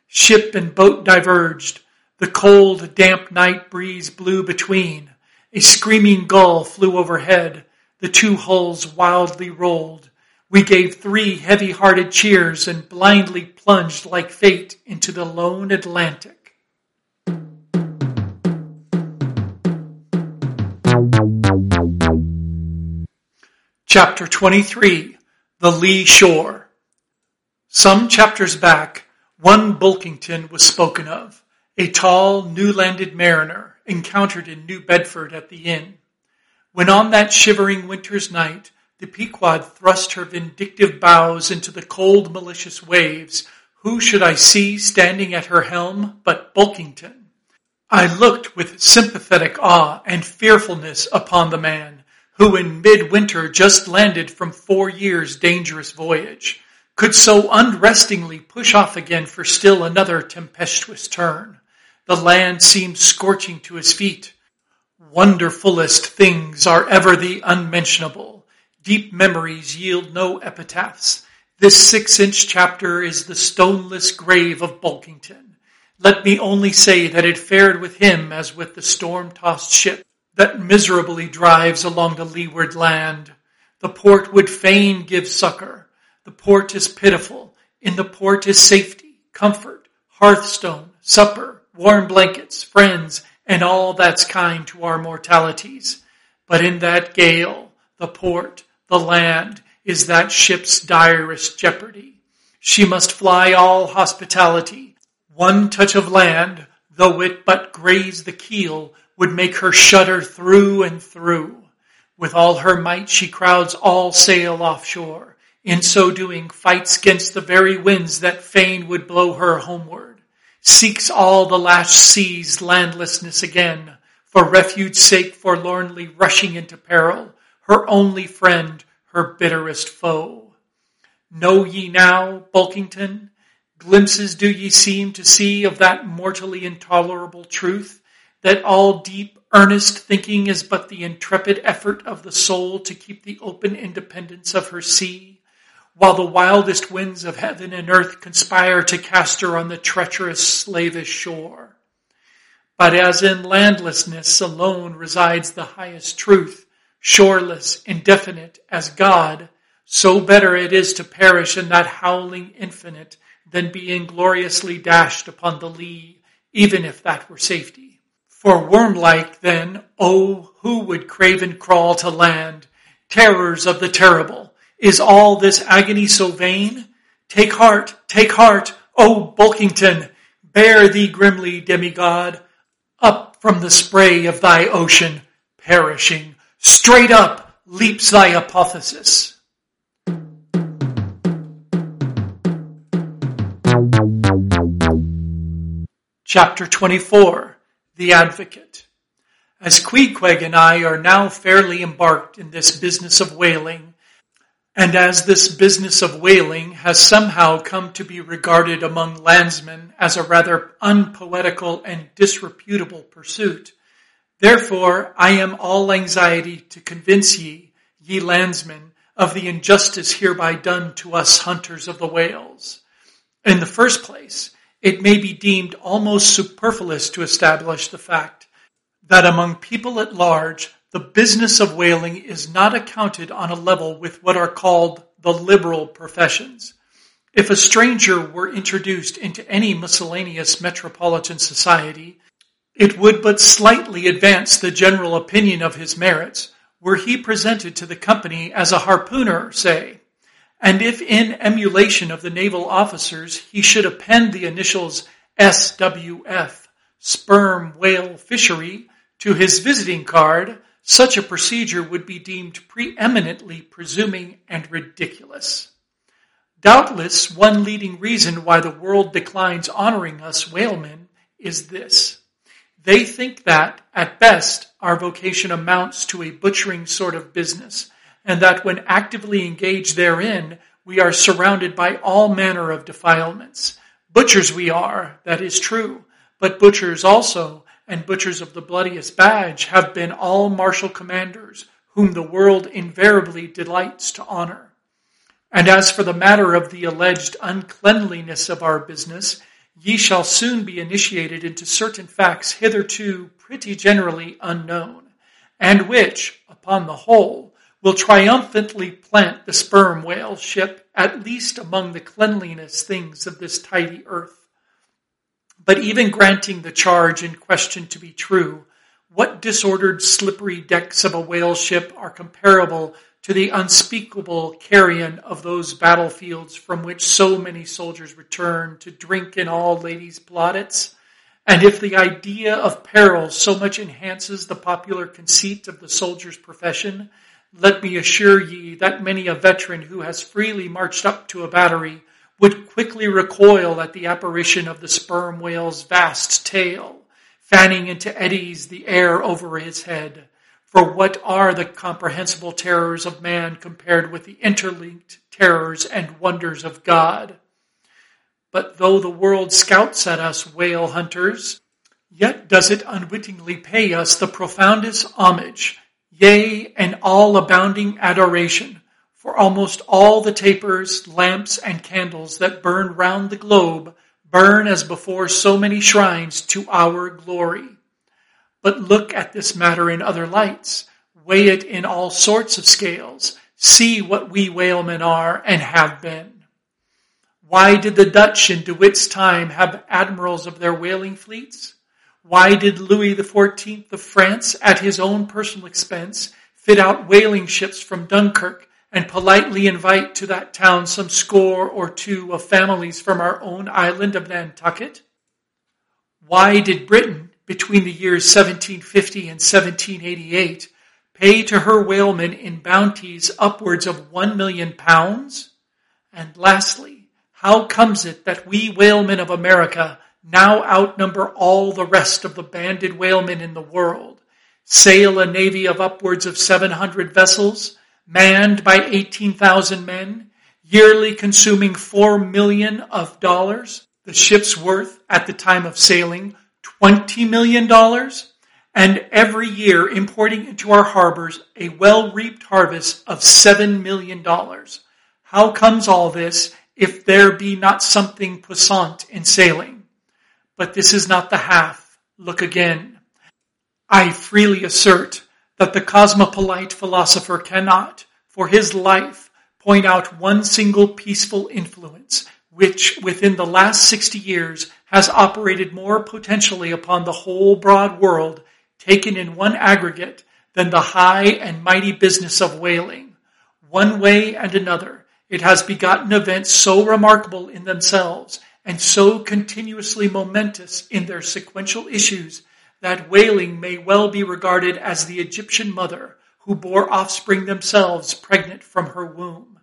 Ship and boat diverged. The cold, damp night breeze blew between. A screaming gull flew overhead. The two hulls wildly rolled. We gave three heavy-hearted cheers and blindly plunged like fate into the lone Atlantic. Chapter 23 The Lee Shore Some chapters back, one Bulkington was spoken of, a tall, new landed mariner encountered in New Bedford at the inn. When on that shivering winter's night the Pequod thrust her vindictive bows into the cold, malicious waves, who should I see standing at her helm but Bulkington? I looked with sympathetic awe and fearfulness upon the man who in midwinter just landed from four years' dangerous voyage, could so unrestingly push off again for still another tempestuous turn. The land seemed scorching to his feet. Wonderfulest things are ever the unmentionable. Deep memories yield no epitaphs. This six-inch chapter is the stoneless grave of Bulkington. Let me only say that it fared with him as with the storm-tossed ship that miserably drives along the leeward land. The port would fain give succor. The port is pitiful. In the port is safety, comfort, hearthstone, supper, warm blankets, friends, and all that's kind to our mortalities. But in that gale, the port, the land, is that ship's direst jeopardy. She must fly all hospitality. One touch of land, though it but graze the keel, would make her shudder through and through. With all her might, she crowds all sail offshore. In so doing, fights against the very winds that fain would blow her homeward. Seeks all the lashed seas landlessness again, for refuge sake forlornly rushing into peril, her only friend, her bitterest foe. Know ye now, Bulkington, glimpses do ye seem to see of that mortally intolerable truth, that all deep, earnest thinking is but the intrepid effort of the soul to keep the open independence of her sea, while the wildest winds of heaven and earth conspire to cast her on the treacherous, slavish shore. But as in landlessness alone resides the highest truth, shoreless, indefinite as God, so better it is to perish in that howling infinite than be ingloriously dashed upon the lee, even if that were safety. For worm-like then, oh, who would craven crawl to land? Terrors of the terrible, is all this agony so vain? Take heart, take heart, O Bulkington, bear thee grimly, demigod, up from the spray of thy ocean, perishing, straight up leaps thy apotheosis. Chapter 24 The Advocate As Queequeg and I are now fairly embarked in this business of whaling, and as this business of whaling has somehow come to be regarded among landsmen as a rather unpoetical and disreputable pursuit, therefore I am all anxiety to convince ye, ye landsmen, of the injustice hereby done to us hunters of the whales. In the first place, it may be deemed almost superfluous to establish the fact that among people at large, the business of whaling is not accounted on a level with what are called the liberal professions. If a stranger were introduced into any miscellaneous metropolitan society, it would but slightly advance the general opinion of his merits were he presented to the company as a harpooner, say, and if in emulation of the naval officers he should append the initials SWF, sperm whale fishery, to his visiting card, such a procedure would be deemed preeminently presuming and ridiculous. Doubtless, one leading reason why the world declines honoring us whalemen is this. They think that, at best, our vocation amounts to a butchering sort of business, and that when actively engaged therein, we are surrounded by all manner of defilements. Butchers we are, that is true, but butchers also, and butchers of the bloodiest badge, have been all martial commanders, whom the world invariably delights to honor. And as for the matter of the alleged uncleanliness of our business, ye shall soon be initiated into certain facts hitherto pretty generally unknown, and which, upon the whole, will triumphantly plant the sperm whale ship at least among the cleanliness things of this tidy earth. But even granting the charge in question to be true, what disordered slippery decks of a whale ship are comparable to the unspeakable carrion of those battlefields from which so many soldiers return to drink in all ladies' plaudits? And if the idea of peril so much enhances the popular conceit of the soldier's profession, let me assure ye that many a veteran who has freely marched up to a battery would quickly recoil at the apparition of the sperm whale's vast tail, fanning into eddies the air over his head. For what are the comprehensible terrors of man compared with the interlinked terrors and wonders of God? But though the world scouts at us whale hunters, yet does it unwittingly pay us the profoundest homage yea, and all abounding adoration, for almost all the tapers, lamps, and candles that burn round the globe burn as before so many shrines to our glory. But look at this matter in other lights, weigh it in all sorts of scales, see what we whalemen are and have been. Why did the Dutch in De Witt's time have admirals of their whaling fleets? Why did Louis XIV of France, at his own personal expense, fit out whaling ships from Dunkirk and politely invite to that town some score or two of families from our own island of Nantucket? Why did Britain, between the years 1750 and 1788, pay to her whalemen in bounties upwards of one million pounds? And lastly, how comes it that we whalemen of America now outnumber all the rest of the banded whalemen in the world, sail a navy of upwards of 700 vessels, manned by 18,000 men, yearly consuming 4 million of dollars, the ship's worth at the time of sailing, $20 million, and every year importing into our harbors a well-reaped harvest of $7 million. How comes all this if there be not something puissant in sailing? But this is not the half. Look again. I freely assert that the cosmopolite philosopher cannot, for his life, point out one single peaceful influence which within the last 60 years has operated more potentially upon the whole broad world taken in one aggregate than the high and mighty business of whaling. One way and another, it has begotten events so remarkable in themselves and so continuously momentous in their sequential issues that whaling may well be regarded as the Egyptian mother who bore offspring themselves pregnant from her womb.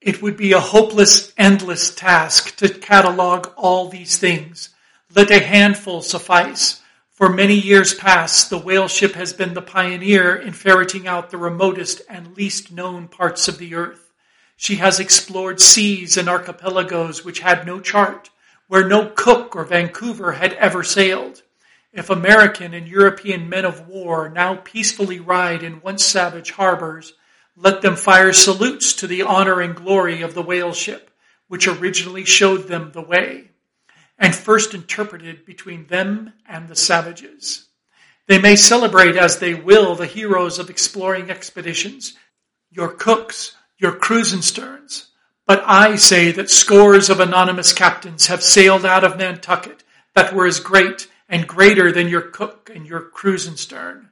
It would be a hopeless, endless task to catalog all these things. Let a handful suffice. For many years past, the whale ship has been the pioneer in ferreting out the remotest and least known parts of the earth. She has explored seas and archipelagos which had no chart, where no Cook or Vancouver had ever sailed. If American and European men of war now peacefully ride in once savage harbors, let them fire salutes to the honor and glory of the whale ship, which originally showed them the way, and first interpreted between them and the savages. They may celebrate as they will the heroes of exploring expeditions, your Cooks, your Krusensterns, but I say that scores of anonymous captains have sailed out of Nantucket that were as great and greater than your Cook and your Krusenstern.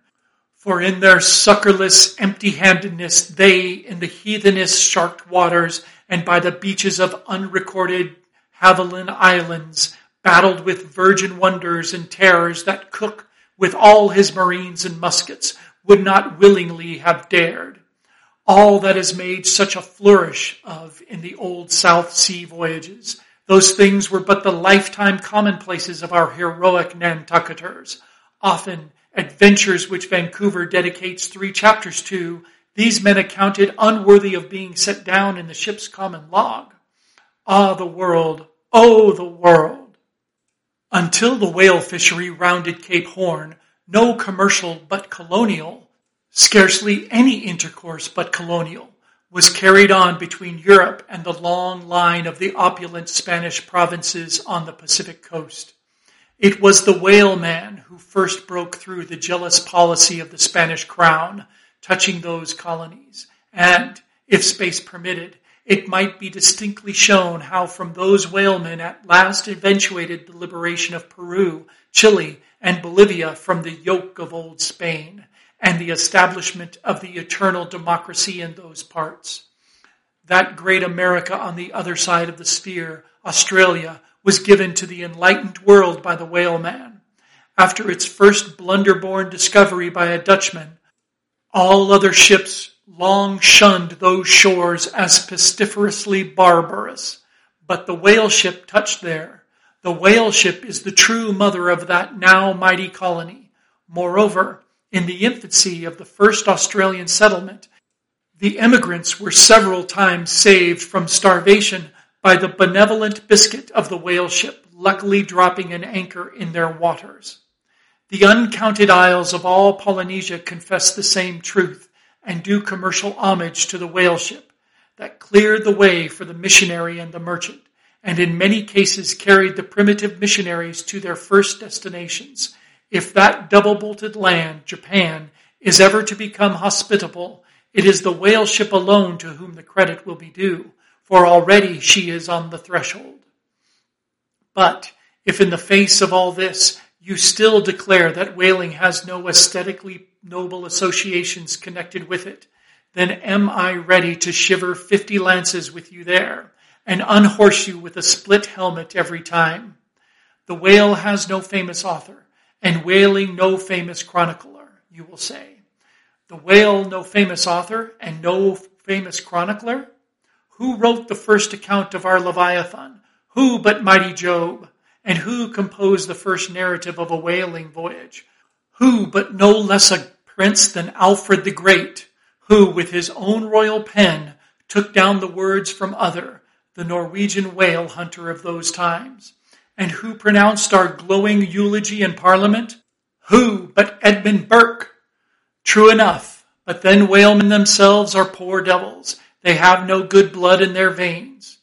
For in their succorless empty-handedness, they in the heathenish sharked waters and by the beaches of unrecorded javelin islands battled with virgin wonders and terrors that Cook with all his marines and muskets would not willingly have dared. All that is made such a flourish of in the old South Sea voyages, those things were but the lifetime commonplaces of our heroic Nantucketers, often adventures which Vancouver dedicates three chapters to, these men accounted unworthy of being set down in the ship's common log. Ah, the world, oh, the world. Until the whale fishery rounded Cape Horn, no commercial but colonial, scarcely any intercourse but colonial, was carried on between Europe and the long line of the opulent Spanish provinces on the Pacific coast. It was the whaleman who first broke through the jealous policy of the Spanish crown touching those colonies. And, if space permitted, it might be distinctly shown how from those whalemen at last eventuated the liberation of Peru, Chile, and Bolivia from the yoke of old Spain and the establishment of the eternal democracy in those parts. That great America on the other side of the sphere, Australia, was given to the enlightened world by the whaleman. After its first blunderborn discovery by a Dutchman, all other ships long shunned those shores as pestiferously barbarous. But the whale ship touched there. The whale ship is the true mother of that now mighty colony. Moreover, in the infancy of the first Australian settlement, the emigrants were several times saved from starvation by the benevolent biscuit of the whale ship, luckily dropping an anchor in their waters. The uncounted isles of all Polynesia confess the same truth and do commercial homage to the whale ship that cleared the way for the missionary and the merchant, and in many cases carried the primitive missionaries to their first destinations. If that double bolted land, Japan, is ever to become hospitable, it is the whale ship alone to whom the credit will be due for already she is on the threshold. But if in the face of all this you still declare that whaling has no aesthetically noble associations connected with it, then am I ready to shiver fifty lances with you there and unhorse you with a split helmet every time. The whale has no famous author and whaling no famous chronicler, you will say. The whale no famous author and no famous chronicler? Who wrote the first account of our Leviathan? Who but mighty Job? And who composed the first narrative of a whaling voyage? Who but no less a prince than Alfred the Great, who with his own royal pen took down the words from Othere, the Norwegian whale hunter of those times, and who pronounced our glowing eulogy in Parliament? Who but Edmund Burke? True enough, but then whalemen themselves are poor devils, they have no good blood in their veins.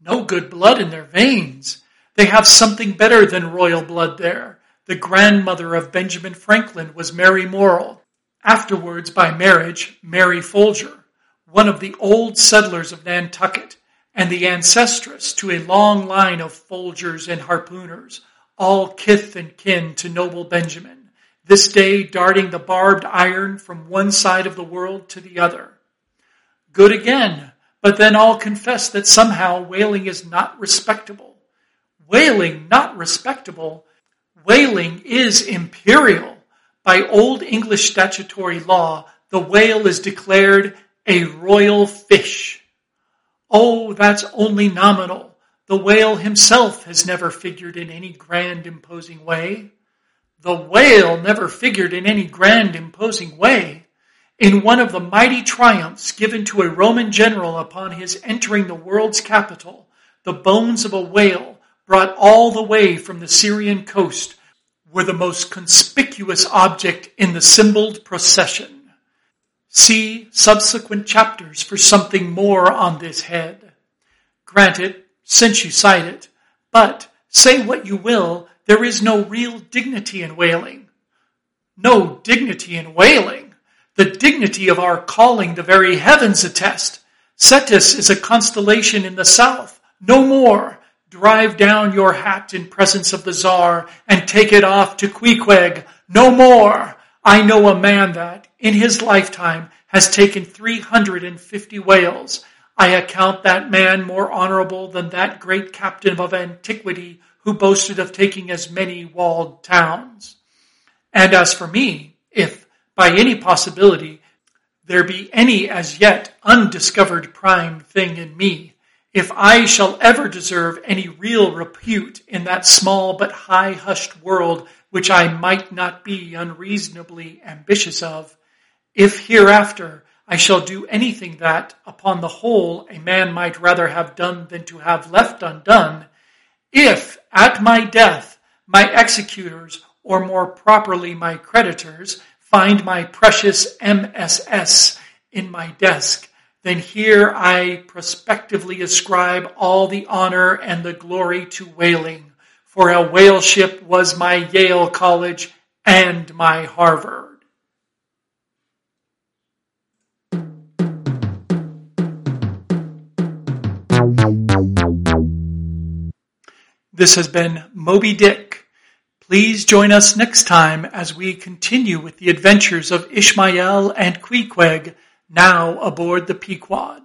No good blood in their veins. They have something better than royal blood there. The grandmother of Benjamin Franklin was Mary Morrel, afterwards by marriage, Mary Folger. one of the old settlers of Nantucket, and the ancestress to a long line of Folgers and harpooners, all kith and kin to noble Benjamin, this day darting the barbed iron from one side of the world to the other. Good again, but then all confess that somehow whaling is not respectable. Whaling not respectable, whaling is imperial. By Old English statutory law, the whale is declared a royal fish. Oh, that's only nominal. The whale himself has never figured in any grand imposing way. The whale never figured in any grand imposing way. In one of the mighty triumphs given to a Roman general upon his entering the world's capital, the bones of a whale brought all the way from the Syrian coast were the most conspicuous object in the symboled procession. See subsequent chapters for something more on this head. Granted, since you cite it, but say what you will, there is no real dignity in whaling. No dignity in whaling. The dignity of our calling the very heavens attest. Cetus is a constellation in the south. No more. Drive down your hat in presence of the czar and take it off to Queequeg. No more. I know a man that, in his lifetime, has taken 350 whales. I account that man more honorable than that great captain of antiquity who boasted of taking as many walled towns. And as for me, if by any possibility there be any as yet undiscovered prime thing in me, if I shall ever deserve any real repute in that small but high hushed world which I might not be unreasonably ambitious of, if hereafter I shall do anything that, upon the whole, a man might rather have done than to have left undone, if at my death my executors, or more properly my creditors, find my precious MSS in my desk, then here I prospectively ascribe all the honor and the glory to whaling for a whale ship was my Yale College and my Harvard. This has been Moby Dick. Please join us next time as we continue with the adventures of Ishmael and Queequeg, now aboard the Pequod.